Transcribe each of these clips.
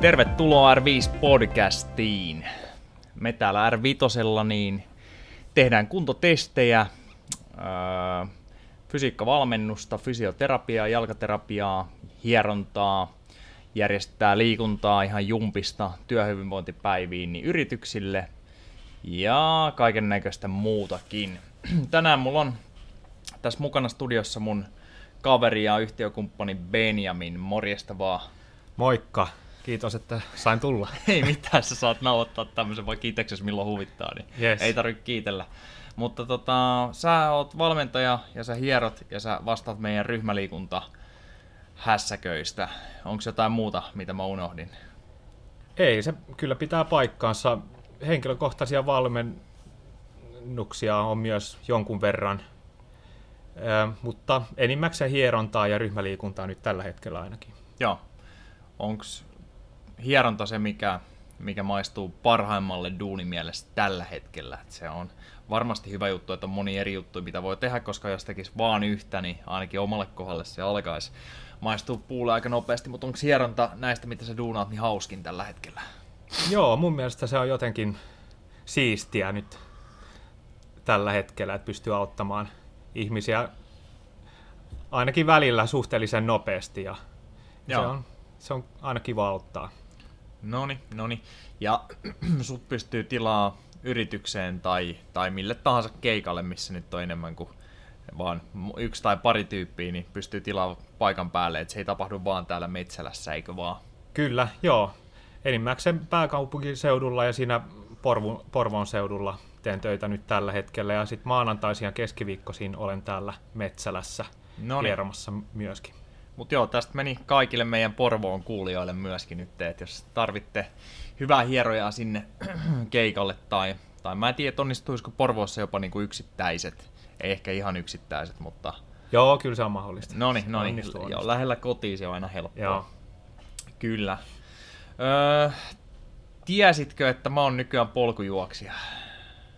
Tervetuloa R5-podcastiin. Me täällä R5 niin tehdään kuntotestejä, öö, fysiikkavalmennusta, fysioterapiaa, jalkaterapiaa, hierontaa, järjestetään liikuntaa ihan jumpista työhyvinvointipäiviin niin yrityksille ja kaiken näköistä muutakin. Tänään mulla on tässä mukana studiossa mun kaveri ja yhtiökumppani Benjamin. Morjesta vaan. Moikka. Kiitos, että sain tulla. Ei mitään, sä saat nauhoittaa tämmöisen vai kiiteksesi milloin huvittaa, niin Yes. ei tarvitse kiitellä. Mutta tota, sä oot valmentaja ja sä hierot ja sä vastaat meidän ryhmäliikunta hässäköistä. Onko jotain muuta, mitä mä unohdin? Ei, se kyllä pitää paikkaansa. Henkilökohtaisia valmennuksia on myös jonkun verran, Ö, mutta enimmäkseen hierontaa ja ryhmäliikuntaa nyt tällä hetkellä ainakin. Joo. Onko hieronta se, mikä, mikä maistuu parhaimmalle duunimielestä tällä hetkellä? Et se on varmasti hyvä juttu, että on moni eri juttu, mitä voi tehdä, koska jos tekisi vaan yhtä, niin ainakin omalle kohdalle se alkaisi maistua puulle aika nopeasti, mutta onko hieronta näistä, mitä sä duunaat, niin hauskin tällä hetkellä? Joo, mun mielestä se on jotenkin siistiä nyt tällä hetkellä, että pystyy auttamaan ihmisiä ainakin välillä suhteellisen nopeasti ja se Joo. on, se on aina kiva auttaa. Noni, noni. Ja sut pystyy tilaa yritykseen tai, tai mille tahansa keikalle, missä nyt on enemmän kuin vaan yksi tai pari tyyppiä, niin pystyy tilaamaan paikan päälle, että se ei tapahdu vaan täällä Metsälässä, eikö vaan? Kyllä, joo. Enimmäkseen pääkaupunkiseudulla ja siinä Porvon, Porvoon seudulla teen töitä nyt tällä hetkellä. Ja sitten maanantaisin ja keskiviikkoisin olen täällä Metsälässä Noniin. hieromassa myöskin. Mutta joo, tästä meni kaikille meidän Porvoon kuulijoille myöskin nyt, että jos tarvitte hyvää hierojaa sinne keikalle tai, tai mä en tiedä, onnistuisiko Porvoossa jopa niinku yksittäiset, ei ehkä ihan yksittäiset, mutta Joo, kyllä se on mahdollista. no niin, no niin, joo, lähellä kotiin se on aina helppoa. Joo. Kyllä. Öö, tiesitkö, että mä oon nykyään polkujuoksija?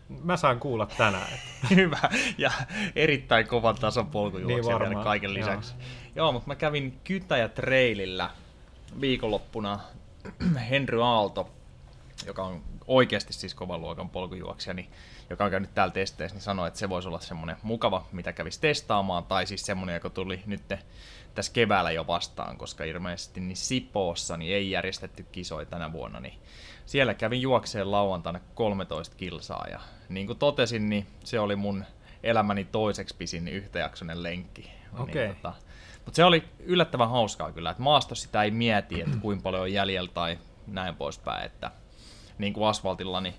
Mä saan kuulla tänään. Että Hyvä ja erittäin kovan tason polkujuoksija Niin vielä kaiken lisäksi. Joo. Joo, mutta mä kävin Kytäjä Trailillä viikonloppuna Henry Aalto, joka on oikeasti siis kovan luokan polkujuoksija, niin, joka on käynyt täällä testeissä, niin sanoi, että se voisi olla semmoinen mukava, mitä kävisi testaamaan, tai siis semmoinen, joka tuli nyt tässä keväällä jo vastaan, koska ilmeisesti niin Sipoossa niin ei järjestetty kisoja tänä vuonna, niin siellä kävin juokseen lauantaina 13 kilsaa, ja niin kuin totesin, niin se oli mun elämäni toiseksi pisin yhtäjaksoinen lenkki. Okei. Niin, tota, mutta se oli yllättävän hauskaa kyllä, että maastossa sitä ei mieti, että kuinka paljon on jäljellä tai näin poispäin, että niin kuin asfaltilla, niin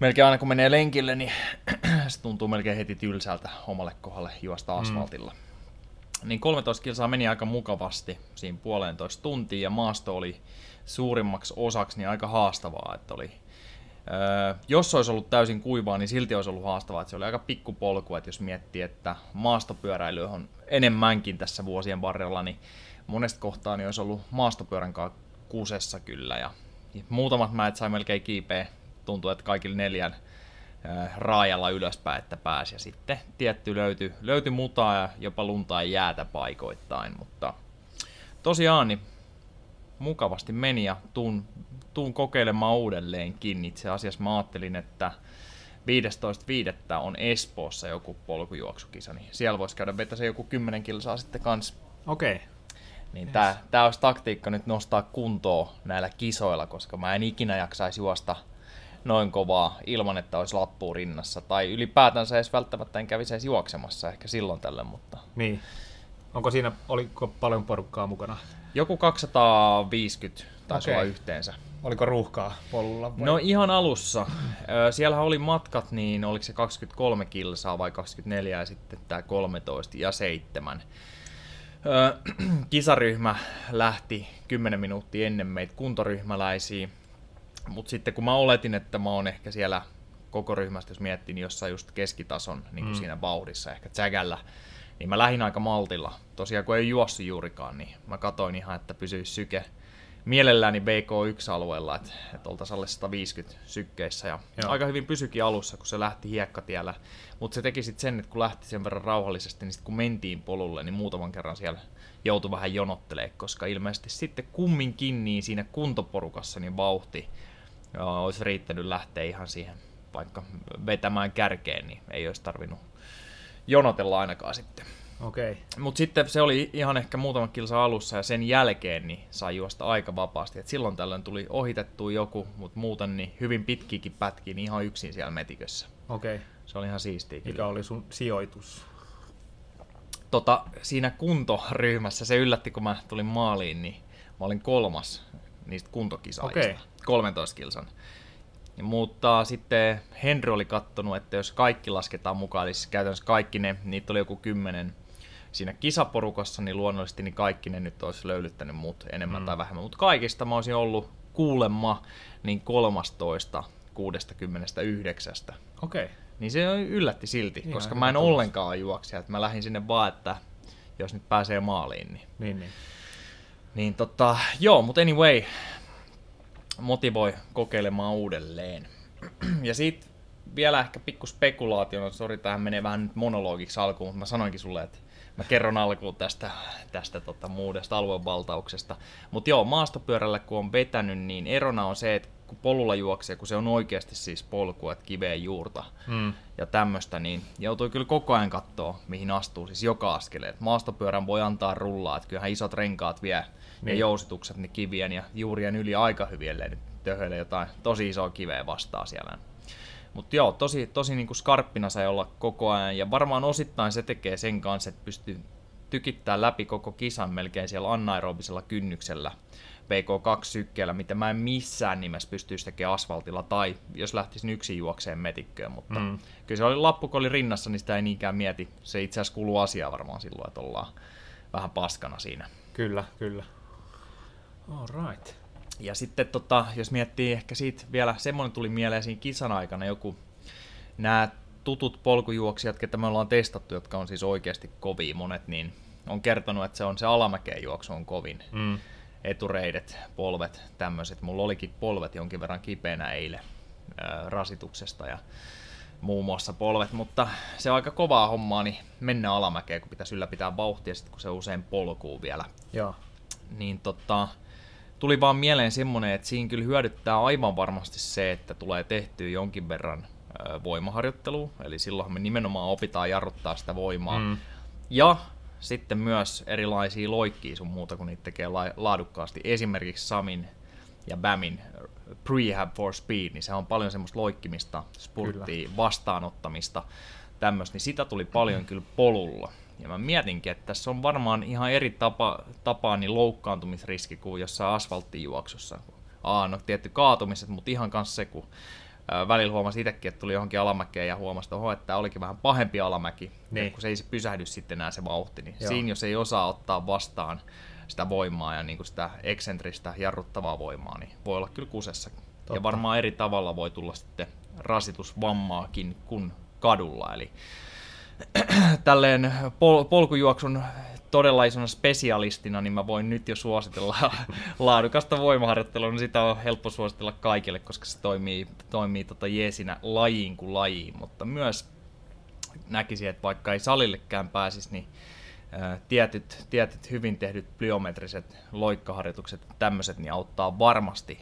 melkein aina kun menee lenkille, niin se tuntuu melkein heti tylsältä omalle kohdalle juosta asfaltilla. Mm. Niin 13 kilsaa meni aika mukavasti siinä puolentoista tuntia ja maasto oli suurimmaksi osaksi niin aika haastavaa, että oli Öö, jos olisi ollut täysin kuivaa, niin silti olisi ollut haastavaa, että se oli aika pikkupolku, että jos miettii, että maastopyöräily on enemmänkin tässä vuosien varrella, niin monesta kohtaa niin olisi ollut maastopyörän kanssa kusessa kyllä, ja muutamat mäet sai melkein kiipeä, tuntuu, että kaikilla neljän öö, raajalla ylöspäin, että pääsi, ja sitten tietty löytyi, löytyi mutaa ja jopa luntaa ja jäätä paikoittain, mutta tosiaan niin mukavasti meni ja tuun, tuun kokeilemaan uudelleenkin. Itse asiassa mä ajattelin, että 15.5. on Espoossa joku polkujuoksukisa, niin siellä voisi käydä vetä se joku 10 kilsaa sitten kans. Okei. Okay. Niin yes. tää, tää olisi taktiikka nyt nostaa kuntoa näillä kisoilla, koska mä en ikinä jaksaisi juosta noin kovaa ilman, että olisi lappu rinnassa. Tai ylipäätänsä edes välttämättä en kävisi edes juoksemassa ehkä silloin tällöin, mutta Niin. Onko siinä, oliko paljon porukkaa mukana? joku 250 taisi Okei. olla yhteensä. Oliko ruuhkaa polulla? Vai? No ihan alussa. Siellä oli matkat, niin oliko se 23 kilsaa vai 24 ja sitten tämä 13 ja 7. Ö, Kisaryhmä lähti 10 minuuttia ennen meitä kuntoryhmäläisiä, mutta sitten kun mä oletin, että mä oon ehkä siellä koko ryhmästä, jos miettii, niin jossain just keskitason niin kuin Mm. siinä vauhdissa, ehkä tsägällä, niin mä lähdin aika maltilla. Tosiaan kun ei juossut juurikaan, niin mä katoin ihan, että pysyisi syke mielelläni BK1-alueella, että, että oltaisiin alle 150 sykkeissä. Ja Joo. aika hyvin pysyikin alussa, kun se lähti hiekkatiellä. Mutta se teki sitten sen, että kun lähti sen verran rauhallisesti, niin sitten kun mentiin polulle, niin muutaman kerran siellä joutui vähän jonottelemaan, koska ilmeisesti sitten kumminkin niin siinä kuntoporukassa niin vauhti olisi riittänyt lähteä ihan siihen vaikka vetämään kärkeen, niin ei olisi tarvinnut jonotella ainakaan sitten. Okay. Mutta sitten se oli ihan ehkä muutaman kilsa alussa ja sen jälkeen niin sai juosta aika vapaasti. Et silloin tällöin tuli ohitettu joku, mutta muuten niin hyvin pitkiäkin pätkiä niin ihan yksin siellä metikössä. Okei. Okay. Se oli ihan siistiä. Mikä kyllä. oli sun sijoitus? Tota, siinä kuntoryhmässä se yllätti, kun mä tulin maaliin, niin mä olin kolmas niistä kuntokisaajista. Okay. 13 kilsan. Ja mutta sitten Henry oli kattonut, että jos kaikki lasketaan mukaan, eli siis käytännössä kaikki ne, niitä oli joku kymmenen siinä kisaporukassa, niin luonnollisesti niin kaikki ne nyt olisi löylyttänyt mut enemmän mm. tai vähemmän. Mutta kaikista mä olisin ollut kuulemma niin 13 69. Okei. Okay. Niin se yllätti silti, niin, koska mä en tulossa. ollenkaan. Että mä lähdin sinne vaan, että jos nyt pääsee maaliin. Niin, niin, niin. niin tota, joo, mutta anyway, motivoi kokeilemaan uudelleen. ja sitten vielä ehkä pikku spekulaatio, no sori, tähän menee vähän nyt monologiksi alkuun, mutta mä sanoinkin sulle, että mä kerron alkuun tästä, tästä tota, muudesta aluevaltauksesta. Mutta joo, maastopyörällä kun on vetänyt, niin erona on se, että kun polulla juoksee, kun se on oikeasti siis polku, että kiveen juurta mm. ja tämmöistä, niin joutuu kyllä koko ajan katsoa, mihin astuu, siis joka askeleen. Maastopyörän voi antaa rullaa, että kyllähän isot renkaat vie niin. ja jousitukset niin kivien ja juurien yli aika hyvin, nyt töhöille jotain tosi isoa kiveä vastaa siellä. Mutta joo, tosi, tosi niinku skarppina sai olla koko ajan, ja varmaan osittain se tekee sen kanssa, että pystyy tykittää läpi koko kisan melkein siellä anaerobisella kynnyksellä VK2-sykkeellä, mitä mä en missään nimessä pystyisi tekemään asfaltilla, tai jos lähtisin yksin juokseen metikköön, mutta mm. kyllä se oli lappu, kun oli rinnassa, niin sitä ei niinkään mieti. Se itse asiassa kuuluu asiaan varmaan silloin, että ollaan vähän paskana siinä. Kyllä, kyllä. All right. Ja sitten tota, jos miettii ehkä siitä vielä, semmoinen tuli mieleen siinä kisan aikana joku, nämä tutut polkujuoksijat, ketä me ollaan testattu, jotka on siis oikeasti kovia monet, niin on kertonut, että se on se alamäkeen juoksu on kovin. Mm. Etureidet, polvet, tämmöiset. Mulla olikin polvet jonkin verran kipeänä eilen ää, rasituksesta ja muun muassa polvet, mutta se on aika kovaa hommaa, niin mennä alamäkeen, kun pitäisi ylläpitää vauhtia, sit kun se usein polkuu vielä. Joo. Niin tota, tuli vaan mieleen semmonen, että siinä kyllä hyödyttää aivan varmasti se, että tulee tehtyä jonkin verran voimaharjoittelua, eli silloin me nimenomaan opitaan jarruttaa sitä voimaa. Mm. Ja sitten myös erilaisia loikkia sun muuta, kun niitä tekee laadukkaasti. Esimerkiksi Samin ja Bamin Prehab for Speed, niin se on paljon semmoista loikkimista, spurttia, kyllä. vastaanottamista, tämmöistä, niin sitä tuli paljon kyllä polulla. Ja mä mietinkin, että tässä on varmaan ihan eri tapa, tapaa niin loukkaantumisriski kuin jossain asfalttijuoksussa. Aa, no tietty kaatumiset, mutta ihan kanssa se, kun välillä huomasi itsekin, että tuli johonkin alamäkeen ja huomasi, että, oho, että tämä olikin vähän pahempi alamäki, niin. kun se ei se pysähdy sitten enää se vauhti, niin Joo. siinä jos ei osaa ottaa vastaan sitä voimaa ja niin kuin sitä eksentristä jarruttavaa voimaa, niin voi olla kyllä kusessa. Totta. Ja varmaan eri tavalla voi tulla sitten rasitusvammaakin kuin kadulla, eli tälleen pol- polkujuoksun todella isona spesialistina, niin mä voin nyt jo suositella laadukasta voimaharjoittelua, niin sitä on helppo suositella kaikille, koska se toimii, toimii tota jeesinä lajiin kuin lajiin, mutta myös näkisin, että vaikka ei salillekään pääsisi, niin tietyt, tietyt hyvin tehdyt plyometriset loikkaharjoitukset, tämmöiset, niin auttaa varmasti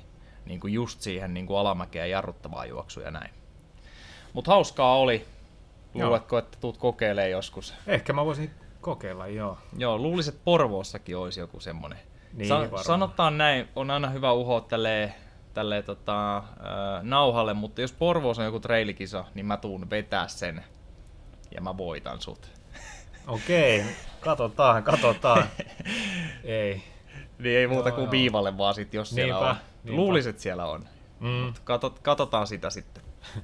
niin kuin just siihen niin kuin alamäkeä jarruttavaa juoksua ja näin. Mutta hauskaa oli. Luuletko, että tuut kokeilemaan joskus? Ehkä mä voisin kokeilla, joo. Joo, luulisin, että Porvoossakin olisi joku semmoinen. Niin, Sa- sanotaan näin, on aina hyvä uhoa tälleen, tälleen tota, äh, nauhalle, mutta jos Porvoos on joku trailikisa, niin mä tuun vetää sen ja mä voitan sut. Okei, katsotaan, katsotaan. ei. Niin ei muuta joo, kuin joo. viivalle vaan sit, jos niinpä, siellä on. Niinpä. Luulisin, että siellä on. Mm. Katot, katsotaan sitä sitten.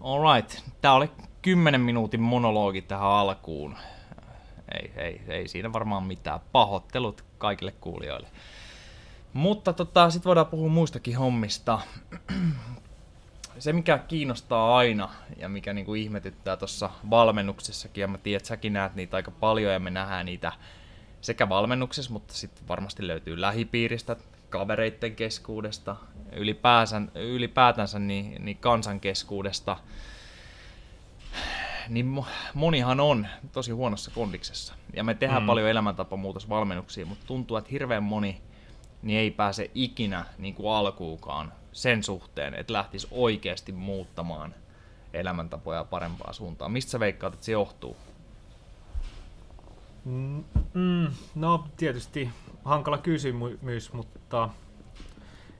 Alright, tää oli 10 minuutin monologi tähän alkuun. Ei, ei, ei siinä varmaan mitään. Pahoittelut kaikille kuulijoille. Mutta tota, sitten voidaan puhua muistakin hommista. Se, mikä kiinnostaa aina ja mikä niinku ihmetyttää tuossa valmennuksessakin, ja mä tiedän, että säkin näet niitä aika paljon ja me nähdään niitä sekä valmennuksessa, mutta sitten varmasti löytyy lähipiiristä kavereitten keskuudesta, ylipäänsä, ylipäätänsä niin, niin kansan keskuudesta, niin monihan on tosi huonossa kondiksessa. Ja me tehdään mm. paljon elämäntapamuutosvalmennuksia, mutta tuntuu, että hirveän moni niin ei pääse ikinä niin kuin alkuukaan sen suhteen, että lähtisi oikeasti muuttamaan elämäntapoja parempaan suuntaan. Mistä sä veikkaat, että se johtuu? Mm, mm, no tietysti hankala kysymys, mutta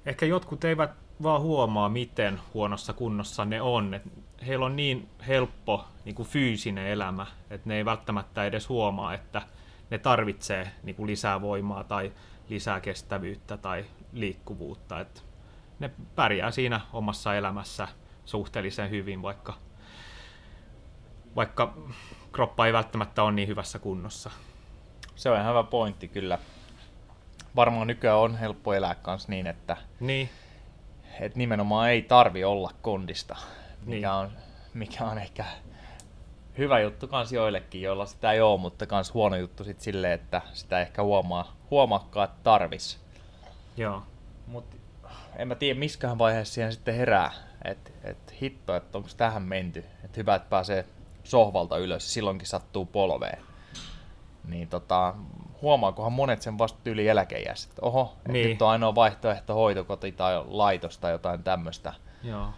ehkä jotkut eivät vaan huomaa, miten huonossa kunnossa ne on. Et heillä on niin helppo niin kuin fyysinen elämä, että ne ei välttämättä edes huomaa, että ne tarvitsee niin kuin lisää voimaa tai lisää kestävyyttä tai liikkuvuutta. Et ne pärjää siinä omassa elämässä suhteellisen hyvin, vaikka, vaikka kroppa ei välttämättä ole niin hyvässä kunnossa. Se on ihan hyvä pointti kyllä. Varmaan nykyään on helppo elää kanssa niin, että, niin. että nimenomaan ei tarvi olla kondista, mikä, niin. on, mikä on ehkä hyvä juttu kans joillekin, joilla sitä ei ole, mutta kans huono juttu sit silleen, että sitä ehkä huomaa, huomaakaan, että tarvis. Joo. Mut en mä tiedä, missähän vaiheessa siihen sitten herää, että et hitto, että onko tähän menty. Että hyvä, että pääsee sohvalta ylös, silloinkin sattuu polveen. Niin tota, huomaakohan monet sen vasta yli eläkeijässä, että oho, niin. nyt on ainoa vaihtoehto hoitokoti tai laitos tai jotain tämmöistä. Joo.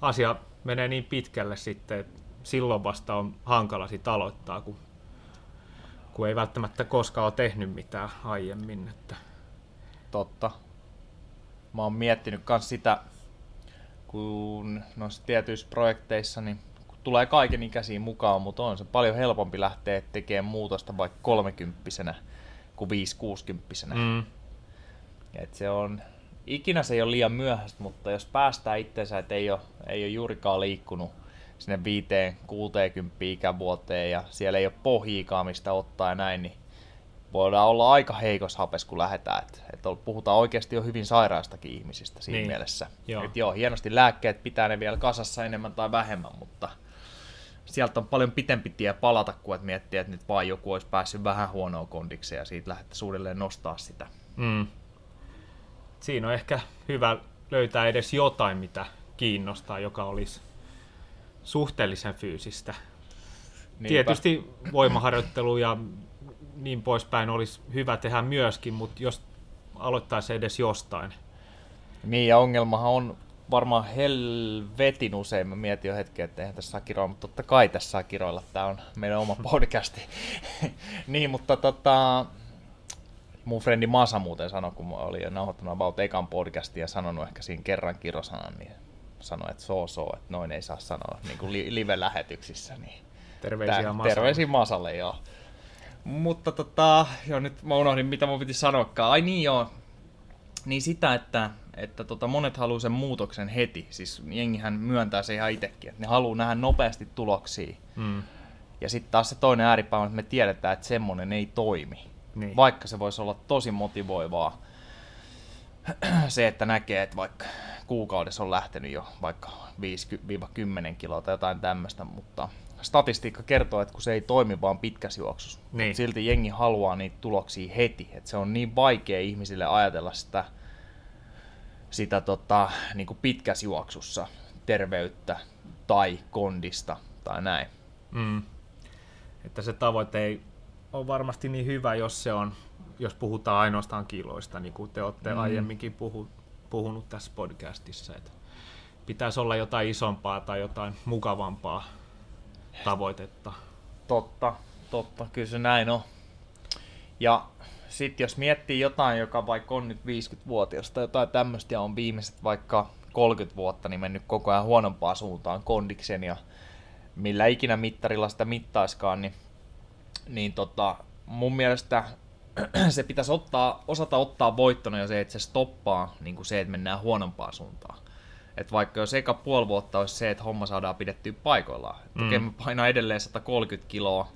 Asia menee niin pitkälle sitten, että silloin vasta on hankala sit aloittaa, kun, kun ei välttämättä koskaan ole tehnyt mitään aiemmin. Että... Totta. Mä oon miettinyt myös sitä, kun noissa tietyissä projekteissa niin tulee kaiken ikäisiin mukaan, mutta on se paljon helpompi lähteä tekemään muutosta vaikka kolmekymppisenä kuin viisikuusikymppisenä. Mm. Et se on, ikinä se ei ole liian myöhäistä, mutta jos päästään itseensä, että ei ole, ei ole juurikaan liikkunut sinne viiteen, kuuteenkymppiin ikävuoteen ja siellä ei ole pohjiikaan mistä ottaa ja näin, niin voidaan olla aika heikos hapes, kun lähdetään. Et, et puhutaan oikeasti jo hyvin sairaastakin ihmisistä siinä niin. mielessä. Joo. Et joo, hienosti lääkkeet pitää ne vielä kasassa enemmän tai vähemmän, mutta sieltä on paljon pitempi tie palata, kuin että miettiä, että nyt vaan joku olisi päässyt vähän huonoa kondikseen ja siitä lähdettäisiin uudelleen nostaa sitä. Mm. Siinä on ehkä hyvä löytää edes jotain, mitä kiinnostaa, joka olisi suhteellisen fyysistä. Niinpä. Tietysti voimaharjoittelu ja niin poispäin olisi hyvä tehdä myöskin, mutta jos aloittaisi edes jostain. Niin, ja ongelmahan on varmaan helvetin usein. Mä mietin jo hetken, että eihän tässä saa kiroilla, mutta totta kai tässä saa kiroilla. Tämä on meidän oma podcasti. niin, mutta tota, mun frendi Masa muuten sanoi, kun mä olin nauhoittanut About ekan podcastin ja sanonut ehkä siinä kerran kirosanan, niin sanoi, että so so, että noin ei saa sanoa niin kuin live-lähetyksissä. Niin terveisiä Masalle. Terveisiä Masalle, joo. Mutta tota, joo, nyt mä unohdin, mitä mun piti sanoakaan. Ai niin joo, niin sitä, että, että tota, monet haluaa sen muutoksen heti. Siis jengihän myöntää se ihan itsekin, että ne haluaa nähdä nopeasti tuloksia. Mm. Ja sitten taas se toinen ääripää on, että me tiedetään, että semmoinen ei toimi. Niin. Vaikka se voisi olla tosi motivoivaa se, että näkee, että vaikka kuukaudessa on lähtenyt jo vaikka 5-10 kiloa tai jotain tämmöistä, mutta statistiikka kertoo, että kun se ei toimi vaan pitkässä juoksussa, niin. silti jengi haluaa niitä tuloksia heti. Että se on niin vaikea ihmisille ajatella sitä, sitä tota, niin kuin pitkässä juoksussa terveyttä tai kondista tai näin. Mm. Että se tavoite ei ole varmasti niin hyvä, jos se on, jos puhutaan ainoastaan kiloista, niin kuin te olette mm. aiemminkin puhu, puhunut tässä podcastissa. Että pitäisi olla jotain isompaa tai jotain mukavampaa tavoitetta. Totta, totta, kyllä se näin on. Ja sitten jos miettii jotain, joka vaikka on nyt 50-vuotias tai jotain tämmöistä ja on viimeiset vaikka 30 vuotta, niin mennyt koko ajan huonompaan suuntaan kondiksen ja millä ikinä mittarilla sitä mittaiskaan, niin, niin tota, mun mielestä se pitäisi ottaa, osata ottaa voittona jo se, että se stoppaa niin kuin se, että mennään huonompaan suuntaan. Että vaikka jos eka puoli vuotta olisi se, että homma saadaan pidettyä paikoillaan. Mm. Okei, mä painan edelleen 130 kiloa,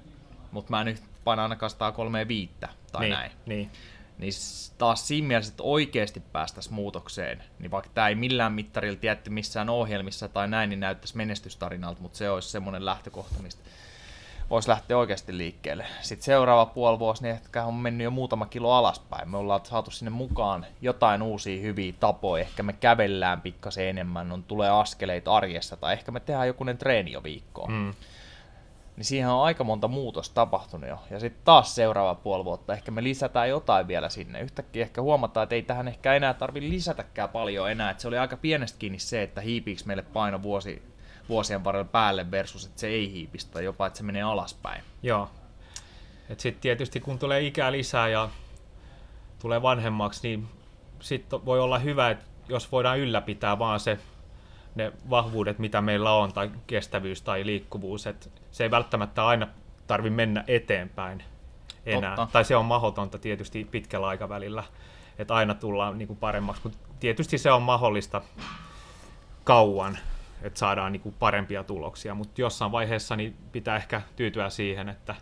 mutta mä en nyt paina ainakaan 135 tai niin, näin. Niin. Niin taas siinä mielessä, että oikeasti päästäisiin muutokseen, niin vaikka tämä ei millään mittarilla tietty missään ohjelmissa tai näin, niin näyttäisi menestystarinalta, mutta se olisi semmoinen lähtökohta, mistä voisi lähteä oikeasti liikkeelle. Sitten seuraava puoli vuosi, niin ehkä on mennyt jo muutama kilo alaspäin. Me ollaan saatu sinne mukaan jotain uusia hyviä tapoja. Ehkä me kävellään pikkasen enemmän, on tulee askeleita arjessa, tai ehkä me tehdään jokunen treeni jo viikkoon. Mm. Niin siihen on aika monta muutosta tapahtunut jo. Ja sitten taas seuraava puoli vuotta, ehkä me lisätään jotain vielä sinne. Yhtäkkiä ehkä huomataan, että ei tähän ehkä enää tarvi lisätäkään paljon enää. Että se oli aika pienestä kiinni se, että hiipiikö meille paino vuosi vuosien varrella päälle versus, että se ei hiipistä, jopa että se menee alaspäin. Joo. Sitten tietysti kun tulee ikää lisää ja tulee vanhemmaksi, niin sitten voi olla hyvä, että jos voidaan ylläpitää vaan se, ne vahvuudet, mitä meillä on, tai kestävyys tai liikkuvuus, että se ei välttämättä aina tarvi mennä eteenpäin enää. Totta. Tai se on mahdotonta tietysti pitkällä aikavälillä, että aina tullaan niin kuin paremmaksi, mutta tietysti se on mahdollista kauan, että saadaan niin kuin parempia tuloksia, mutta jossain vaiheessa niin pitää ehkä tyytyä siihen, että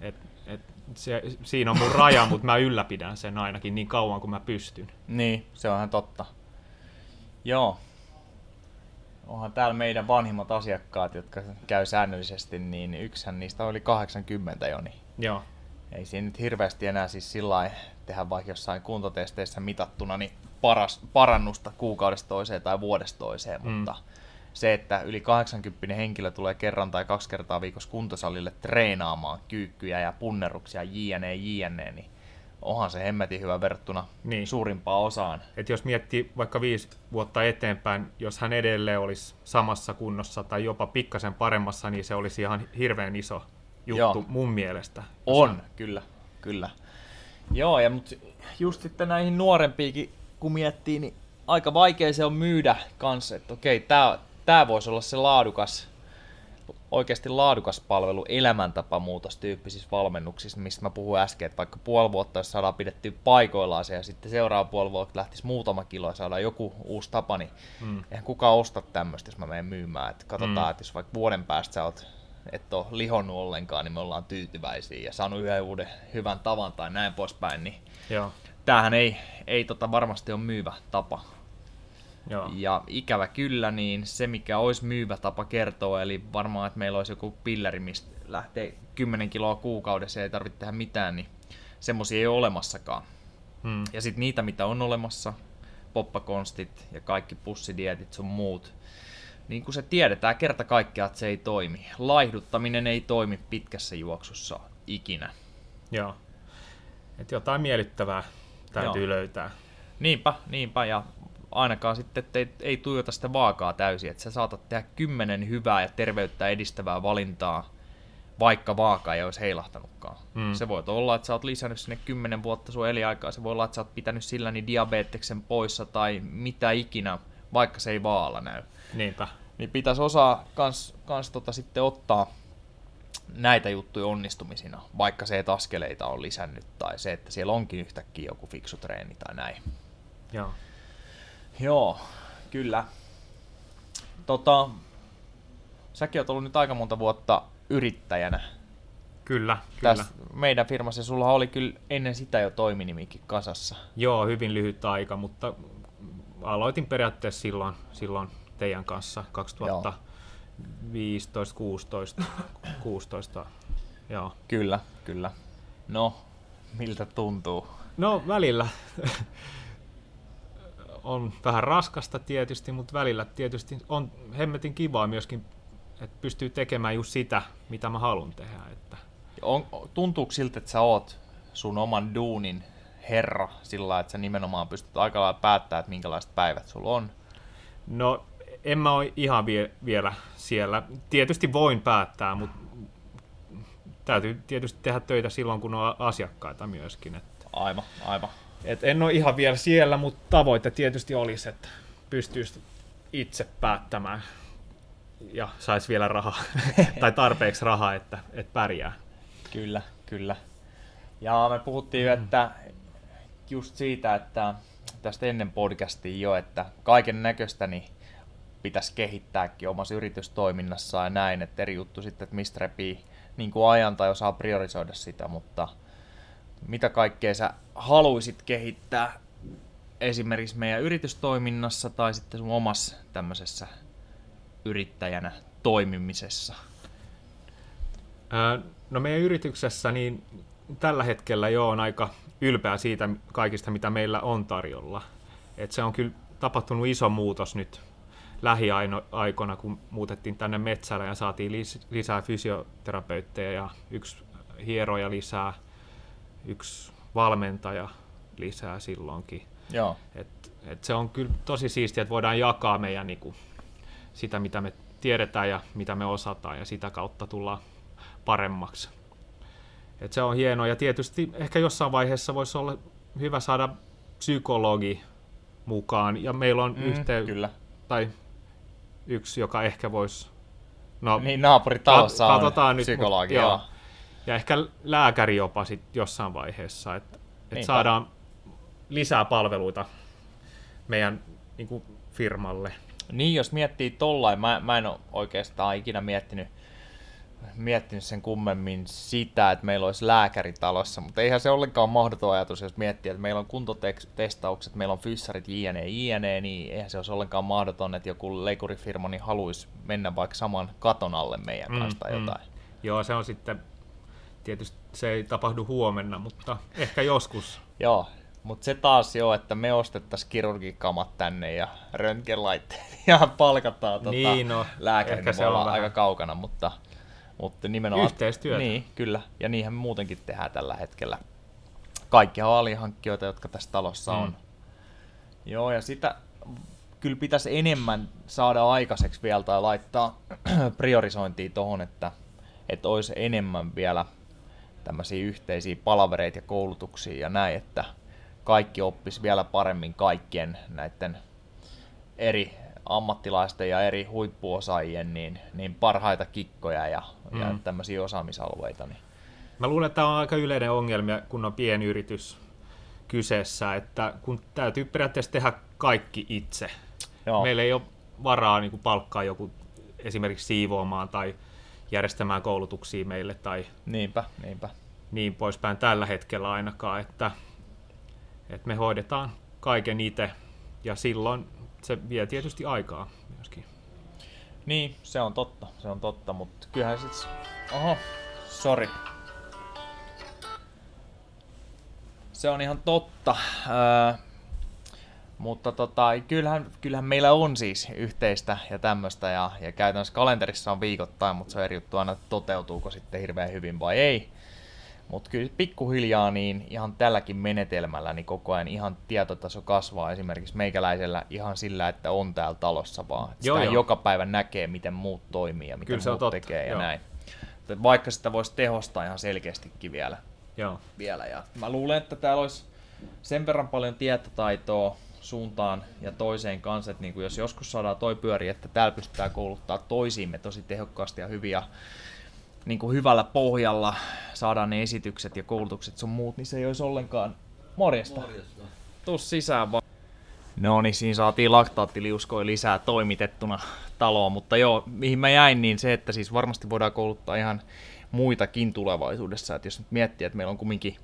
et, et se, siinä on mun raja, mutta mä ylläpidän sen ainakin niin kauan kuin mä pystyn. Niin, se on ihan totta. Joo. Onhan täällä meidän vanhimmat asiakkaat, jotka käy säännöllisesti, niin yksihän niistä oli 80 jo. Niin Joo. Ei siinä nyt hirveästi enää siis sillä tehdä vaikka jossain kuntotesteissä mitattuna niin paras, parannusta kuukaudesta toiseen tai vuodesta toiseen, mm. mutta se, että yli 80 henkilö tulee kerran tai kaksi kertaa viikossa kuntosalille treenaamaan kyykkyjä ja punneruksia jne, jne, niin onhan se hemmetin hyvä verrattuna niin. suurimpaan osaan. Et jos miettii vaikka viisi vuotta eteenpäin, jos hän edelleen olisi samassa kunnossa tai jopa pikkasen paremmassa, niin se olisi ihan hirveän iso juttu Joo. mun mielestä. On, hän... kyllä, kyllä. Joo, ja mut just sitten näihin nuorempiinkin, kun miettii, niin aika vaikea se on myydä kanssa, että okei, tämä tämä voisi olla se laadukas, oikeasti laadukas palvelu elämäntapamuutos tyyppisissä valmennuksissa, mistä mä puhuin äsken, että vaikka puoli vuotta, jos saadaan pidetty paikoillaan se ja sitten seuraava puoli vuotta lähtisi muutama kilo ja saadaan joku uusi tapa, niin mm. eihän kukaan osta tämmöistä, jos mä menen myymään. Että katsotaan, mm. että jos vaikka vuoden päästä sä oot et ole lihonnut ollenkaan, niin me ollaan tyytyväisiä ja saanut yhden uuden hyvän tavan tai näin poispäin, niin Joo. tämähän ei, ei tota varmasti ole myyvä tapa Joo. Ja ikävä kyllä, niin se mikä olisi myyvä tapa kertoa, eli varmaan, että meillä olisi joku pilleri, mistä lähtee 10 kiloa kuukaudessa ja ei tarvitse tehdä mitään, niin semmoisia ei ole olemassakaan. Hmm. Ja sitten niitä, mitä on olemassa, poppakonstit ja kaikki pussidietit sun muut, niin kuin se tiedetään kerta kaikkiaan, että se ei toimi. Laihduttaminen ei toimi pitkässä juoksussa ikinä. Joo. Et jotain miellyttävää täytyy Joo. löytää. Niinpä, niinpä, ja ainakaan sitten, että ei, ei tuijota sitä vaakaa täysin, että sä saatat tehdä kymmenen hyvää ja terveyttä edistävää valintaa, vaikka vaaka ei olisi heilahtanutkaan. Mm. Se voi olla, että sä oot lisännyt sinne kymmenen vuotta sun eliaikaa, se voi olla, että sä oot pitänyt sillä niin diabeteksen poissa tai mitä ikinä, vaikka se ei vaalla näy. Niinpä. Niin pitäisi osaa kans, kans tota sitten ottaa näitä juttuja onnistumisina, vaikka se, että askeleita on lisännyt tai se, että siellä onkin yhtäkkiä joku fiksu treeni tai näin. Joo. Joo, kyllä. Tota, säkin oot ollut nyt aika monta vuotta yrittäjänä. Kyllä, kyllä. Täs meidän firmassa sulla oli kyllä ennen sitä jo toiminimikin kasassa. Joo, hyvin lyhyt aika, mutta aloitin periaatteessa silloin, silloin teidän kanssa 2015, 16, 16. Joo. Kyllä, kyllä. No, miltä tuntuu? No välillä on vähän raskasta tietysti, mutta välillä tietysti on hemmetin kivaa myöskin, että pystyy tekemään just sitä, mitä mä haluan tehdä. Että. On, tuntuuko siltä, että sä oot sun oman duunin herra sillä että sä nimenomaan pystyt aika lailla päättämään, että minkälaiset päivät sulla on? No, en mä ole ihan vie, vielä siellä. Tietysti voin päättää, mutta täytyy tietysti tehdä töitä silloin, kun on asiakkaita myöskin. Että. Aivan, aivan. Et en ole ihan vielä siellä, mutta tavoite tietysti olisi, että pystyisi itse päättämään ja saisi vielä rahaa, tai tarpeeksi rahaa, että, että pärjää. Kyllä, kyllä. Ja me puhuttiin, mm. että just siitä, että tästä ennen podcastia jo, että kaiken näköistä niin pitäisi kehittääkin omassa yritystoiminnassa ja näin, että eri juttu sitten, että mistä repii niin kuin ajan tai osaa priorisoida sitä, mutta mitä kaikkea sä haluaisit kehittää esimerkiksi meidän yritystoiminnassa tai sitten sun omassa tämmöisessä yrittäjänä toimimisessa? No meidän yrityksessä niin tällä hetkellä jo on aika ylpeä siitä kaikista, mitä meillä on tarjolla. Et se on kyllä tapahtunut iso muutos nyt lähiaikoina, kun muutettiin tänne metsällä ja saatiin lisää fysioterapeutteja ja yksi hieroja lisää, yksi valmentaja lisää silloinkin. Joo. Et, et se on kyllä tosi siistiä, että voidaan jakaa meidän niinku, sitä, mitä me tiedetään ja mitä me osataan ja sitä kautta tulla paremmaksi. Et se on hienoa ja tietysti ehkä jossain vaiheessa voisi olla hyvä saada psykologi mukaan ja meillä on mm, yhteen, kyllä. tai yksi, joka ehkä voisi... No, niin naapuritalossa kat- on nyt, psykologi, mut, joo. Ja ehkä lääkäri jopa sit jossain vaiheessa, että et saadaan lisää palveluita meidän niin kuin, firmalle. Niin, jos miettii tollain, mä, mä en ole oikeastaan ikinä miettinyt miettinyt sen kummemmin sitä, että meillä olisi lääkäri talossa, mutta eihän se ollenkaan mahdoton ajatus, jos miettii, että meillä on kuntotestaukset, meillä on fyssarit jne, jne, niin eihän se olisi ollenkaan mahdoton, että joku leikurifirma niin haluaisi mennä vaikka saman katon alle meidän mm, kanssa tai mm. jotain. Joo, se on sitten, tietysti se ei tapahdu huomenna, mutta ehkä joskus. Joo, mutta se taas jo, että me ostettaisiin kirurgikamat tänne ja röntgenlaitteet ja palkataan tota niin, no, lääkäri, niin se on aika kaukana, mutta mutta nimenomaan, Yhteistyötä. Niin, kyllä. Ja niinhän me muutenkin tehdään tällä hetkellä. Kaikki on alihankkijoita, jotka tässä talossa mm. on. Joo, ja sitä kyllä pitäisi enemmän saada aikaiseksi vielä tai laittaa priorisointia tuohon, että, että olisi enemmän vielä tämmöisiä yhteisiä palavereita ja koulutuksia ja näin, että kaikki oppis vielä paremmin kaikkien näiden eri ammattilaisten ja eri huippuosaajien niin, niin parhaita kikkoja ja, mm. ja tämmöisiä osaamisalueita. Niin. Mä luulen, että tämä on aika yleinen ongelma, kun on pienyritys kyseessä, että kun täytyy periaatteessa tehdä kaikki itse. Joo. Meillä ei ole varaa niin kuin palkkaa joku esimerkiksi siivoamaan tai järjestämään koulutuksia meille tai niinpä, niinpä. niin poispäin tällä hetkellä ainakaan, että, että me hoidetaan kaiken itse ja silloin se vie tietysti aikaa myöskin. Niin, se on totta, se on totta, mutta kyllähän sit... Oho, sorry. Se on ihan totta. Öö, mutta tota, kyllähän, kyllähän meillä on siis yhteistä ja tämmöistä, ja, ja käytännössä kalenterissa on viikoittain, mutta se on eri juttu aina, että toteutuuko sitten hirveän hyvin vai ei. Mutta kyllä pikkuhiljaa niin ihan tälläkin menetelmällä niin koko ajan ihan tietotaso kasvaa esimerkiksi meikäläisellä ihan sillä, että on täällä talossa vaan. Joo, sitä joo. joka päivä näkee, miten muut toimii ja miten kyllä muut totta. tekee ja joo. näin. Vaikka sitä voisi tehostaa ihan selkeästikin vielä. Joo. vielä. Ja mä luulen, että täällä olisi sen verran paljon tietotaitoa suuntaan ja toiseen kanssa, että niin kuin jos joskus saadaan toi pyöri, että täällä pystytään kouluttaa toisiimme tosi tehokkaasti ja hyviä niin kuin hyvällä pohjalla saadaan ne esitykset ja koulutukset sun muut, niin se ei olisi ollenkaan morjesta. morjesta. Tuu sisään vaan. No niin, siinä saatiin laktaattiliuskoja lisää toimitettuna taloon, mutta joo, mihin mä jäin, niin se, että siis varmasti voidaan kouluttaa ihan muitakin tulevaisuudessa, että jos nyt miettii, että meillä on kumminkin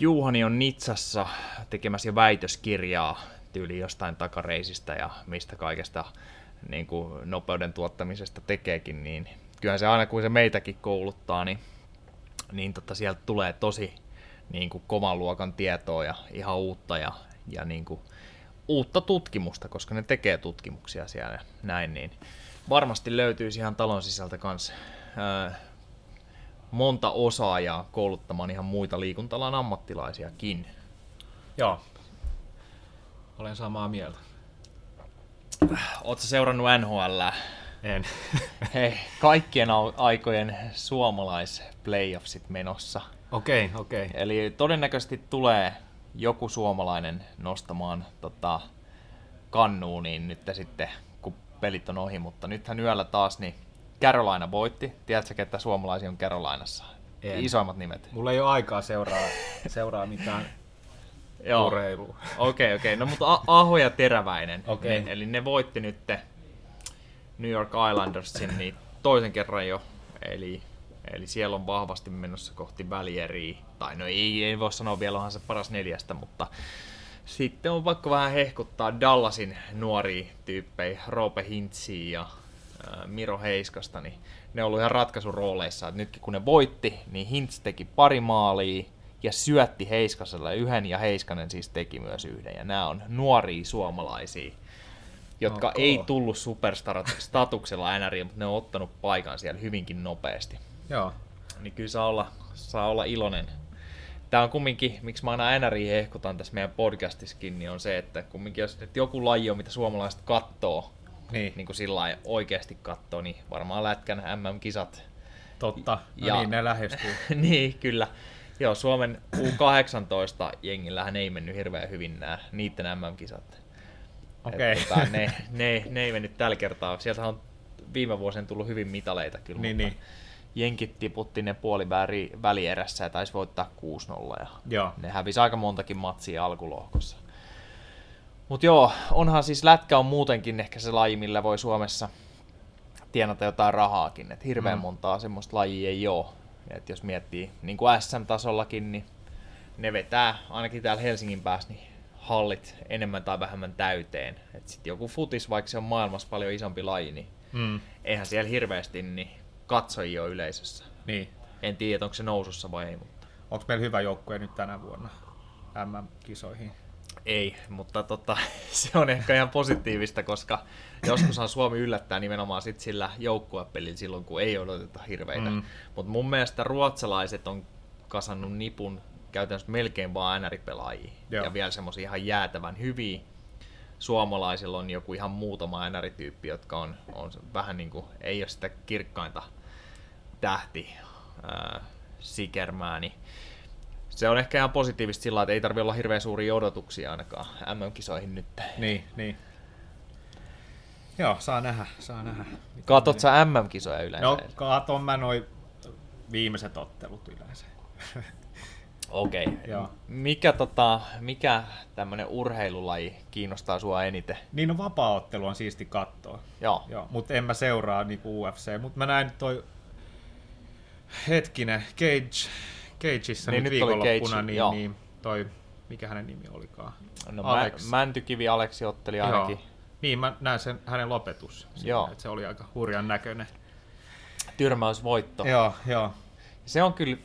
Juhani on Nitsassa tekemässä väitöskirjaa tyyli jostain takareisistä ja mistä kaikesta niin kuin nopeuden tuottamisesta tekeekin, niin kyllähän se aina kun se meitäkin kouluttaa, niin, niin tota, sieltä tulee tosi niin kuin kovan luokan tietoa ja ihan uutta ja, ja niin kuin, uutta tutkimusta, koska ne tekee tutkimuksia siellä ja näin, niin varmasti löytyisi ihan talon sisältä kanssa ää, monta osaajaa kouluttamaan ihan muita liikuntalan ammattilaisiakin. Joo, olen samaa mieltä. Oletko seurannut NHL? En. Hei, kaikkien aikojen suomalais-playoffsit menossa. Okei, okay, okei. Okay. Eli todennäköisesti tulee joku suomalainen nostamaan tota, kannuun, niin nyt sitten kun pelit on ohi, mutta nythän yöllä taas niin Carolina voitti. Tiedätkö, että suomalaisia on Carolinassa? En. Isoimmat nimet. Mulla ei ole aikaa seuraa, seuraa mitään Joo. Okei, okei. Okay, okay. No mutta Aho ja Teräväinen. Okay. Ne, eli ne voitti nyt New York Islandersin niin toisen kerran jo. Eli, eli siellä on vahvasti menossa kohti välieriä. Tai no ei, ei voi sanoa vielä onhan se paras neljästä, mutta sitten on vaikka vähän hehkuttaa Dallasin nuoria tyyppejä, Roope Hintziä ja Miro Heiskasta, niin ne on ollut ihan ratkaisurooleissa. Että nytkin kun ne voitti, niin Hintz teki pari maalia ja syötti Heiskaselle yhden ja Heiskanen siis teki myös yhden. Ja nämä on nuoria suomalaisia, jotka okay. ei tullut superstar-statuksella NRiin, mutta ne on ottanut paikan siellä hyvinkin nopeasti. Joo. Niin kyllä saa olla, saa olla iloinen. Tämä on kumminkin, miksi mä aina NRI hehkutan tässä meidän podcastissakin, niin on se, että kumminkin jos nyt joku laji on, mitä suomalaiset kattoo, niin, niin kuin sillä oikeasti kattoo, niin varmaan Lätkän MM-kisat. Totta, no ja, niin ne lähestyy. niin, kyllä. Joo, Suomen U18-jengillähän ei mennyt hirveän hyvin nämä niiden MM-kisat. Okei. Okay. Tota, ne, ne, ne, ei mennyt tällä kertaa. Sieltä on viime vuosina tullut hyvin mitaleita kyllä, niin, mutta niin. jenkit tiputti ne puoli välierässä ja taisi voittaa 6-0. Ja Joo. Ne hävisi aika montakin matsia alkulohkossa. Mutta joo, onhan siis lätkä on muutenkin ehkä se laji, millä voi Suomessa tienata jotain rahaakin. Et hirveän mm. montaa semmoista lajia ei ole. Et jos miettii niin kuin SM-tasollakin, niin ne vetää ainakin täällä Helsingin päässä niin hallit enemmän tai vähemmän täyteen. Et sit joku futis, vaikka se on maailmassa paljon isompi laji, niin mm. eihän siellä hirveästi niin katsojia ole yleisössä. Niin. En tiedä, onko se nousussa vai ei. Mutta... Onko meillä hyvä joukkue nyt tänä vuonna MM-kisoihin? Ei, mutta tota, se on ehkä ihan positiivista, koska joskushan Suomi yllättää nimenomaan sit sillä joukkuepelillä silloin, kun ei odoteta hirveitä. Mm. Mutta mun mielestä ruotsalaiset on kasannut nipun käytännössä melkein vaan NR-pelaajia. Joo. Ja vielä semmoisia ihan jäätävän hyviä. Suomalaisilla on joku ihan muutama NR-tyyppi, jotka on, on vähän niin kuin, ei ole sitä kirkkainta tähti sikermää, niin se on ehkä ihan positiivista sillä että ei tarvitse olla hirveän suuria odotuksia ainakaan MM-kisoihin nyt. Niin, niin. Joo, saa nähdä, saa nähdä. Katot sä MM-kisoja yleensä? No, katon mä noin viimeiset ottelut yleensä. Okei. Okay. Mikä, tota, mikä tämmöinen urheilulaji kiinnostaa sua eniten? Niin no vapaaottelu on siisti katsoa. Joo. Joo mutta en mä seuraa niinku UFC, mutta mä näin toi hetkinen, Cage, Cageissa niin, nyt, nyt viikonloppuna, Cage, niin, joo. niin toi, mikä hänen nimi olikaan? No, Alex. Mäntykivi Aleksi otteli ainakin. Joo. Niin, mä näin sen hänen lopetus. Siinä, joo. Että se oli aika hurjan näköinen. Tyrmäysvoitto. Joo, joo. Se on kyllä,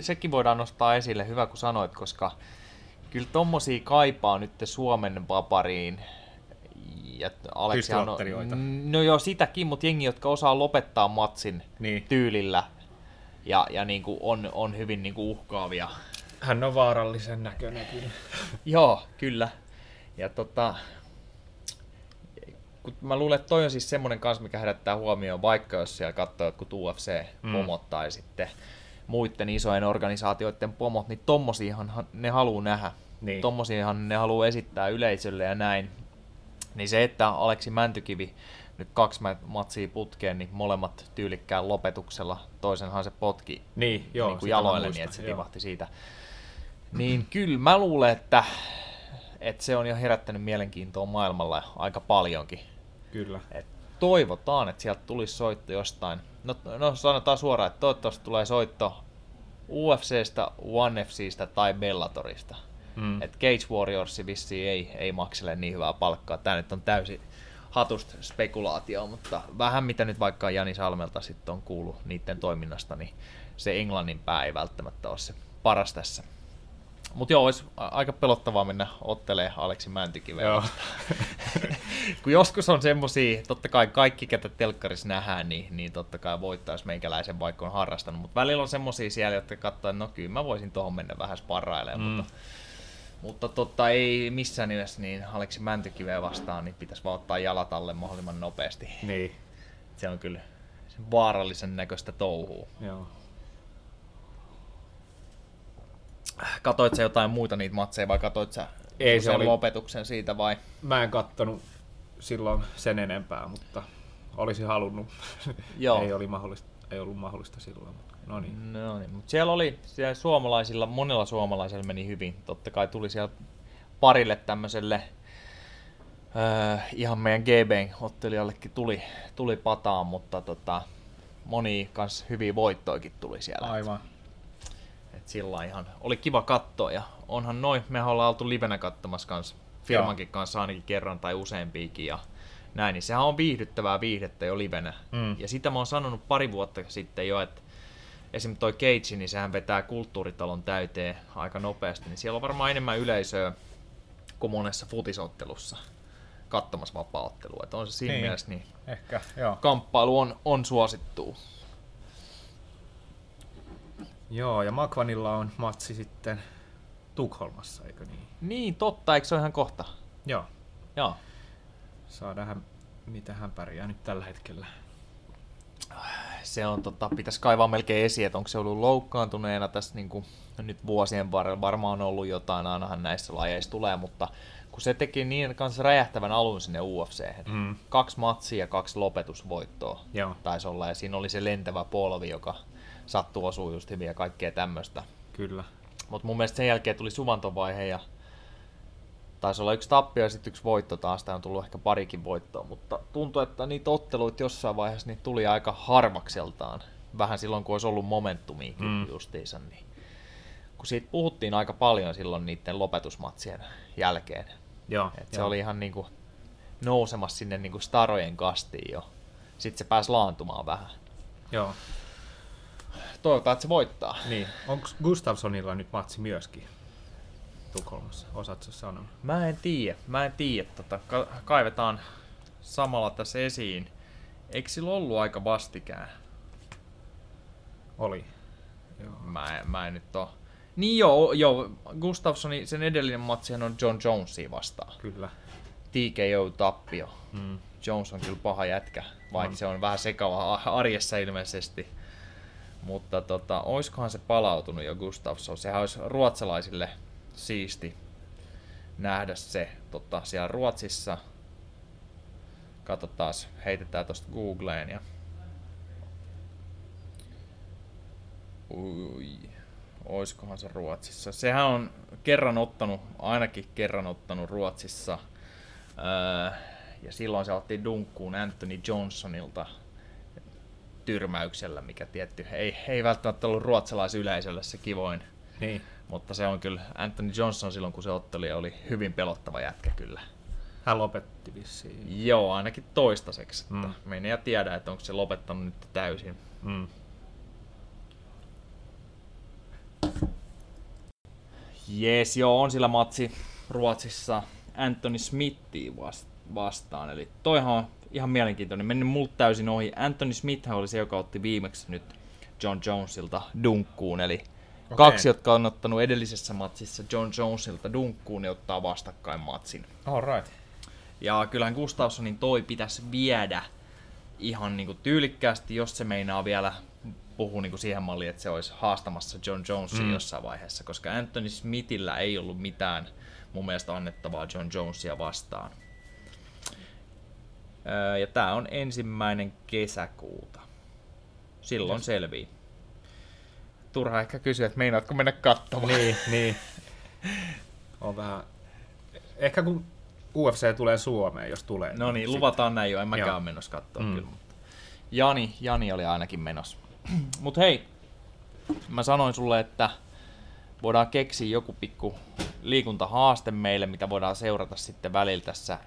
sekin voidaan nostaa esille, hyvä kun sanoit, koska kyllä tommosia kaipaa nyt Suomen vapariin. Ja Aleksi on, no joo, sitäkin, mutta jengi, jotka osaa lopettaa matsin niin. tyylillä ja, ja niin kuin on, on hyvin niin kuin uhkaavia. Hän on vaarallisen näköinen kyllä. joo, kyllä. Ja tota, kun mä luulen, että toi on siis semmoinen kanssa, mikä herättää huomioon, vaikka jos siellä katsoo jotkut UFC-pomot mm. tai sitten muiden isojen organisaatioiden pomot, niin tommosiahan ne haluaa nähdä. Niin. Tommosiahan ne haluaa esittää yleisölle ja näin. Niin se, että Aleksi Mäntykivi nyt kaksi matsia putkeen, niin molemmat tyylikkään lopetuksella, toisenhan se potki niin, joo, niin kuin jaloille, niin että se tivahti siitä. Niin kyllä mä luulen, että, että se on jo herättänyt mielenkiintoa maailmalla aika paljonkin. Kyllä. Et toivotaan, että sieltä tulisi soitto jostain No, no sanotaan suoraan, että toivottavasti tulee soitto UFCstä, ONE FCstä tai Bellatorista. Mm. Et Cage Warriors vissiin ei, ei maksele niin hyvää palkkaa. Tämä nyt on täysin hatusta spekulaatio, mutta vähän mitä nyt vaikka Jani Salmelta sitten on kuullut niiden toiminnasta, niin se Englannin pää ei välttämättä ole se paras tässä. Mutta joo, olisi aika pelottavaa mennä ottelee Aleksi Mäntykiveä Kun joskus on semmosia, totta kai kaikki, ketä telkkarissa nähdään, niin, niin totta kai voittaisi meikäläisen, vaikka on harrastanut. Mutta välillä on semmosia siellä, jotka katsoo, että no kyllä mä voisin tuohon mennä vähän sparrailemaan, mm. mutta mutta totta ei missään nimessä niin Aleksi Mäntykiveä vastaan, niin pitäisi vaan ottaa jalat alle mahdollisimman nopeasti. Niin. Se on kyllä vaarallisen näköistä touhua. Joo. Katoit sä jotain muita niitä matseja vai katoit sä Ei, se oli... lopetuksen siitä vai? Mä en kattonut silloin sen enempää, mutta olisin halunnut. Joo. ei, oli mahdollista, ei ollut mahdollista silloin. No niin. No niin. Mutta siellä oli, siellä suomalaisilla, monella suomalaisella meni hyvin. Totta kai tuli siellä parille tämmöiselle äh, ihan meidän GBn ottelijallekin tuli, tuli pataan, mutta tota, moni kanssa hyviä voittoikin tuli siellä. Aivan. Et sillä ihan oli kiva katsoa ja onhan noin, me ollaan oltu livenä katsomassa kanssa firmankin Joo. kanssa ainakin kerran tai useampiakin ja näin, niin sehän on viihdyttävää viihdettä jo livenä. Mm. Ja sitä mä oon sanonut pari vuotta sitten jo, että esimerkiksi toi Cage, niin sehän vetää kulttuuritalon täyteen aika nopeasti, niin siellä on varmaan enemmän yleisöä kuin monessa futisottelussa katsomassa vapaaottelua. Että on se siinä Niin. mielessä, niin Ehkä, joo. kamppailu on, on suosittua. Joo, ja Makvanilla on matsi sitten Tukholmassa, eikö niin? Niin, totta, eikö se ole ihan kohta? Joo. Joo. Saa nähdä, mitä hän pärjää nyt tällä hetkellä. Se on, tota, pitäisi kaivaa melkein esiin, että onko se ollut loukkaantuneena tässä niin kuin, nyt vuosien varrella. Varmaan on ollut jotain, ainahan näissä lajeissa tulee, mutta kun se teki niin kanssa räjähtävän alun sinne UFC. Mm. Kaksi matsia ja kaksi lopetusvoittoa Joo, taisi olla, ja siinä oli se lentävä polvi, joka sattuu osuu just hyvin ja kaikkea tämmöistä. kyllä. Mutta mun mielestä sen jälkeen tuli suvantovaihe ja taisi olla yksi tappio ja sitten yksi voitto taas, tai on tullut ehkä parikin voittoa, mutta tuntuu, että niitä otteluita jossain vaiheessa niin tuli aika harvakseltaan. Vähän silloin, kun olisi ollut momentumiakin Mm. justiinsa, niin kun siitä puhuttiin aika paljon silloin niiden lopetusmatsien jälkeen. Joo, Et se joo. oli ihan niinku nousemassa sinne niinku starojen kastiin jo. Sitten se pääsi laantumaan vähän. Joo, Toivotaan, että se voittaa. niin. Onko Gustafsonilla nyt matsi myöskin Tukholmassa? Osaatko sanoa? Mä en tiedä, mä en tiedä. Tota, ka- kaivetaan samalla tässä esiin. Eikö sillä ollut aika vastikään? Oli. Joo. Mä en, mä en nyt oo. Niin joo, joo, Gustafssonin sen edellinen matsihan on John Jonesia vastaan. Kyllä. TKO-tappio. Mm. Jones on kyllä paha jätkä, vaikka On. se on vähän sekava arjessa ilmeisesti. Mutta tota, oiskohan se palautunut jo Gustafsson? Sehän olisi ruotsalaisille siisti nähdä se tota, siellä Ruotsissa. Katsotaan, heitetään tosta Googleen ja... Ui, oiskohan se Ruotsissa? Sehän on kerran ottanut, ainakin kerran ottanut Ruotsissa Öö, ja silloin se otti dunkkuun Anthony Johnsonilta tyrmäyksellä, mikä tietty ei, ei välttämättä ollut ruotsalaisyleisölle se kivoin, Niin. Mutta se on kyllä Anthony Johnson silloin kun se otteli oli hyvin pelottava jätkä kyllä. Hän lopetti vissiin. Joo, ainakin toistaiseksi. Että Mm. Me ei tiedä, että onko se lopettanut nyt täysin. Mm. Jees, joo, on sillä matsi Ruotsissa Anthony Smithia vast- vastaan. Eli toihan on ihan mielenkiintoinen. Mennyt multa täysin ohi. Anthony Smith oli se, joka otti viimeksi nyt John Jonesilta dunkkuun. Eli Okei. kaksi, jotka on ottanut edellisessä matsissa John Jonesilta dunkkuun, ne ottaa vastakkain matsin. All right. Ja kyllähän Gustafssonin toi pitäisi viedä ihan niinku tyylikkäästi, jos se meinaa vielä puhua niinku siihen malliin, että se olisi haastamassa John Jonesia Mm. jossain vaiheessa, koska Anthony Smithillä ei ollut mitään mun mielestä annettavaa John Jonesia vastaan. Öö, ja tää on ensimmäinen kesäkuuta. Silloin Yes. selvii. Turha ehkä kysyä, että meinaatko mennä katsomaan. Niin, niin. On vähän... Ehkä kun UFC tulee Suomeen, jos tulee. No niin, sit- luvataan näin jo, en mäkään Joo. ole menossa katsoa Mm. kyllä. Mutta Jani, Jani oli ainakin menossa. Mut hei, mä sanoin sulle, että voidaan keksiä joku pikku liikuntahaaste meille, mitä voidaan seurata sitten välillä tässä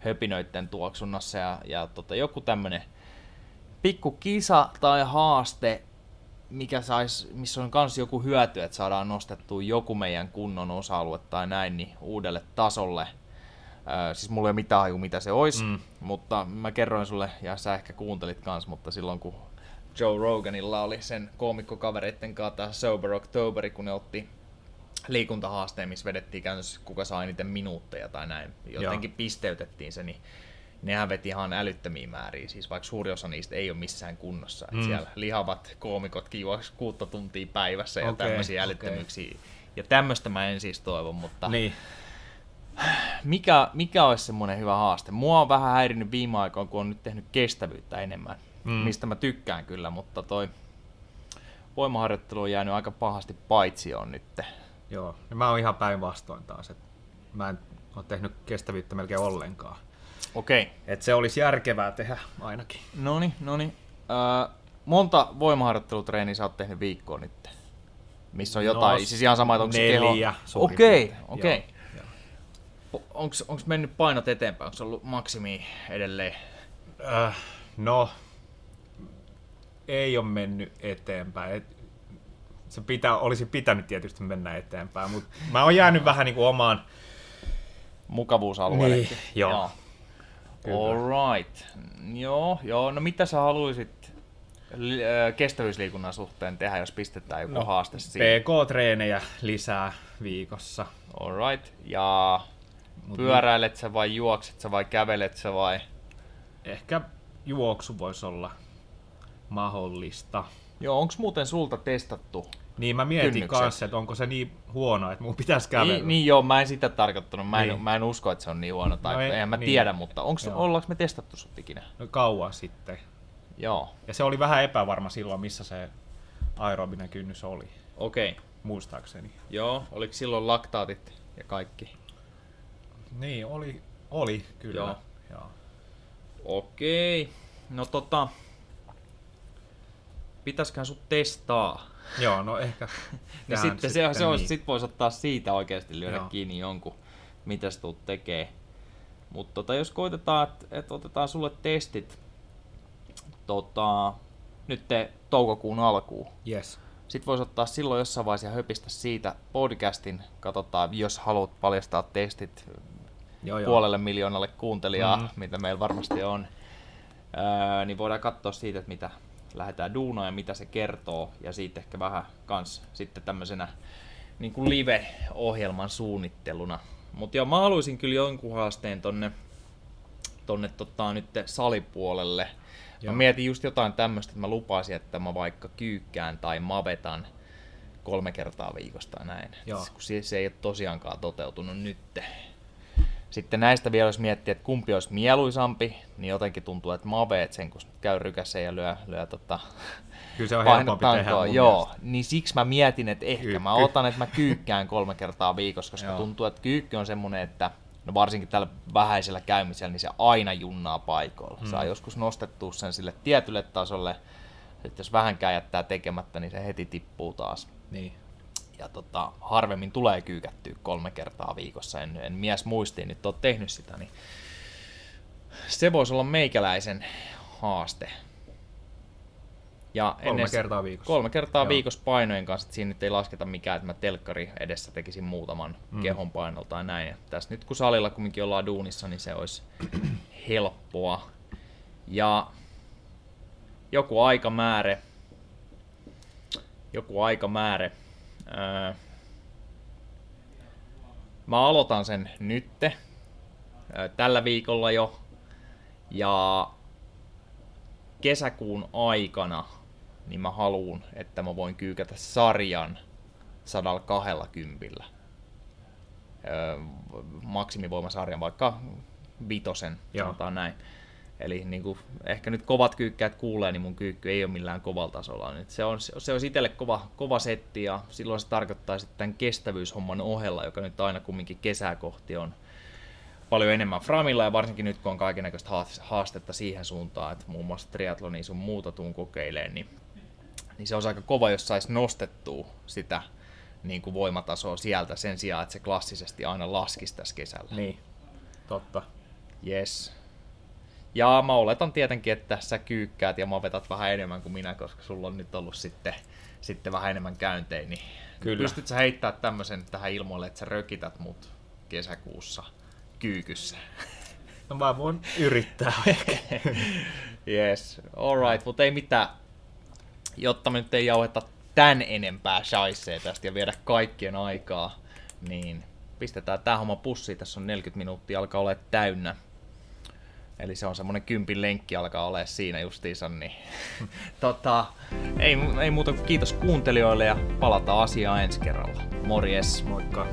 höpinöitten tuoksunnassa ja, ja tota, joku tämmönen pikku kisa tai haaste, mikä sais, missä on kans joku hyöty, että saadaan nostettua joku meidän kunnon osa-alue tai näin niin uudelle tasolle. Öö, siis mulla ei ole mitään haju, mitä se olisi, Mm. mutta mä kerroin sulle, ja sä ehkä kuuntelit kans, mutta silloin kun Joe Roganilla oli sen koomikkokavereitten kanssa tää Sober Octoberi, kun ne otti liikuntahaasteen, missä vedettiin käytännössä kuka saa eniten minuutteja tai näin. Jotenkin Joo. pisteytettiin se, niin nehän veti ihan älyttömiä määriä, siis vaikka suuri osa niistä ei ole missään kunnossa. Et Mm. Siellä lihavat koomikotkin juoksi kuutta tuntia päivässä ja Okei, tämmöisiä älyttömyyksiä. Ja tämmöistä mä en siis toivo, mutta Niin. mikä, mikä olisi semmoinen hyvä haaste? Mua on vähän häirinyt viime aikoina, kun on nyt tehnyt kestävyyttä enemmän, Mm. mistä mä tykkään kyllä, mutta toi voimaharjoittelu on jäänyt aika pahasti paitsi on nyt. Joo. Ja mä oon ihan päinvastoin taas. Et mä en ole tehnyt kestävyyttä melkein ollenkaan. Okei. Et se olisi järkevää tehdä ainakin. Noni, noni. Öö, monta voimaharjoittelutreeniä sä oot tehnyt viikkoon nyt? Missä on jotain, No, siis ihan sama, että onko se neljä keho... suurin Okei, okei. Onko mennyt painot eteenpäin? Onko ollut maksimi edelleen? Äh, no, ei ole mennyt eteenpäin. Et se pitä, olisi pitänyt tietysti mennä eteenpäin, mutta mä oon jäänyt vähän niin kuin omaan... Mukavuusalueelle. Niin, joo. joo. All right. Joo, joo. No mitä sä haluaisit kestävyysliikunnan suhteen tehdä, jos pistetään joku no, haaste siihen? PK-treenejä lisää viikossa. All right. Ja Mut pyöräilet sä vai juokset sä vai kävelet sä vai? Ehkä juoksu voisi olla mahdollista. Joo, onko muuten sulta testattu niin mä mietin kynnykset. kanssa, että onko se niin huono, että mun pitäisi kävellä. Niin, niin joo, mä en sitä tarkoittanut. Mä en, niin. mä en usko, että se on niin huono. Tai no ei, en mä niin. tiedä, mutta onko, ollaanko me testattu sut ikinä? No kauan sitten. Joo. Ja se oli vähän epävarma silloin, missä se aerobinen kynnys oli. Okei. Okay. Muistaakseni. Joo, oliko silloin laktaatit ja kaikki? Niin, oli, oli kyllä. Joo. Joo. Okei. Okay. No tota, pitäisiköhän sut testaa? Joo, no ehkä. niin sitten, sitten se, se on, niin. sit voisi ottaa siitä oikeasti lyödä Joo. kiinni jonkun, mitä sä tulet tekee. Mutta tota, jos koitetaan, että et otetaan sulle testit tota, nyt te toukokuun alkuun. Yes. Sitten voisi ottaa silloin jossain vaiheessa höpistä siitä podcastin. Katsotaan, jos haluat paljastaa testit joo, puolelle joo. miljoonalle kuuntelijaa, mm-hmm. mitä meillä varmasti on. Öö, niin voidaan katsoa siitä, että mitä, lähdetään duunaan ja mitä se kertoo, ja siitä ehkä vähän kans sitten tämmöisenä niin kuin live-ohjelman suunnitteluna. Mutta joo, mä haluaisin kyllä jonkun haasteen tonne, tonne tota, nyt salipuolelle. Joo. Mä mietin just jotain tämmöistä, että mä lupasin, että mä vaikka kyykkään tai mavetan kolme kertaa viikosta näin. Joo. Kun se, se ei ole tosiaankaan toteutunut nytte. Sitten näistä vielä jos miettii, että kumpi olisi mieluisampi, niin jotenkin tuntuu, että maveet sen, kun käy rykässä ja lyö, lyö tota, Kyllä se on helpompi tehdä Joo, niin siksi mä mietin, että ehkä Kyykky. mä otan, että mä kyykkään kolme kertaa viikossa, koska Joo. tuntuu, että kyykky on semmoinen, että no varsinkin tällä vähäisellä käymisellä, niin se aina junnaa paikoilla. Hmm. Saa joskus nostettua sen sille tietylle tasolle, että jos vähänkään jättää tekemättä, niin se heti tippuu taas. Niin ja tota, harvemmin tulee kyykättyä kolme kertaa viikossa. En, en mies muistiin nyt ole tehnyt sitä, niin se voisi olla meikäläisen haaste. Ja kolme kertaa viikossa. Kolme kertaa Joo. viikossa painojen kanssa, että siinä nyt ei lasketa mikään, että mä telkkari edessä tekisin muutaman mm. kehon painolta tai näin. Ja tässä nyt kun salilla kumminkin ollaan duunissa, niin se olisi helppoa. Ja joku aikamäärä, joku aikamäärä Öö, mä aloitan sen nytte, öö, tällä viikolla jo, ja kesäkuun aikana niin mä haluun, että mä voin kyykätä sarjan 120. Öö, maksimivoimasarjan, vaikka vitosen, Joo. sanotaan näin. Eli niin kuin, ehkä nyt kovat kyykkäät kuulee, niin mun kyykky ei ole millään kovalla tasolla. Nyt se, on, se olisi itselle kova, kova setti ja silloin se tarkoittaa sitten tämän kestävyyshomman ohella, joka nyt aina kumminkin kesää kohti on paljon enemmän Framilla ja varsinkin nyt kun on kaikenlaista haastetta siihen suuntaan, että muun muassa triatloni sun muuta tuun kokeileen, niin, niin se on aika kova, jos saisi nostettua sitä niin kuin voimatasoa sieltä sen sijaan, että se klassisesti aina laskisi tässä kesällä. Niin, totta. Yes. Ja mä oletan tietenkin, että sä kyykkäät ja mä vetat vähän enemmän kuin minä, koska sulla on nyt ollut sitten, sitten vähän enemmän käyntejä, niin Kyllä. pystyt sä heittämään tämmöisen tähän ilmoille, että sä rökität mut kesäkuussa kyykyssä? No mä voin yrittää yes, alright, mutta ei mitään. Jotta me nyt ei jauheta tän enempää shaisee tästä ja viedä kaikkien aikaa, niin pistetään tää homma pussiin. Tässä on 40 minuuttia, alkaa olla täynnä. Eli se on semmonen kympin lenkki alkaa olla siinä justiinsa, niin tota, ei, ei muuta kuin kiitos kuuntelijoille ja palataan asiaan ensi kerralla. Morjes! Moikka!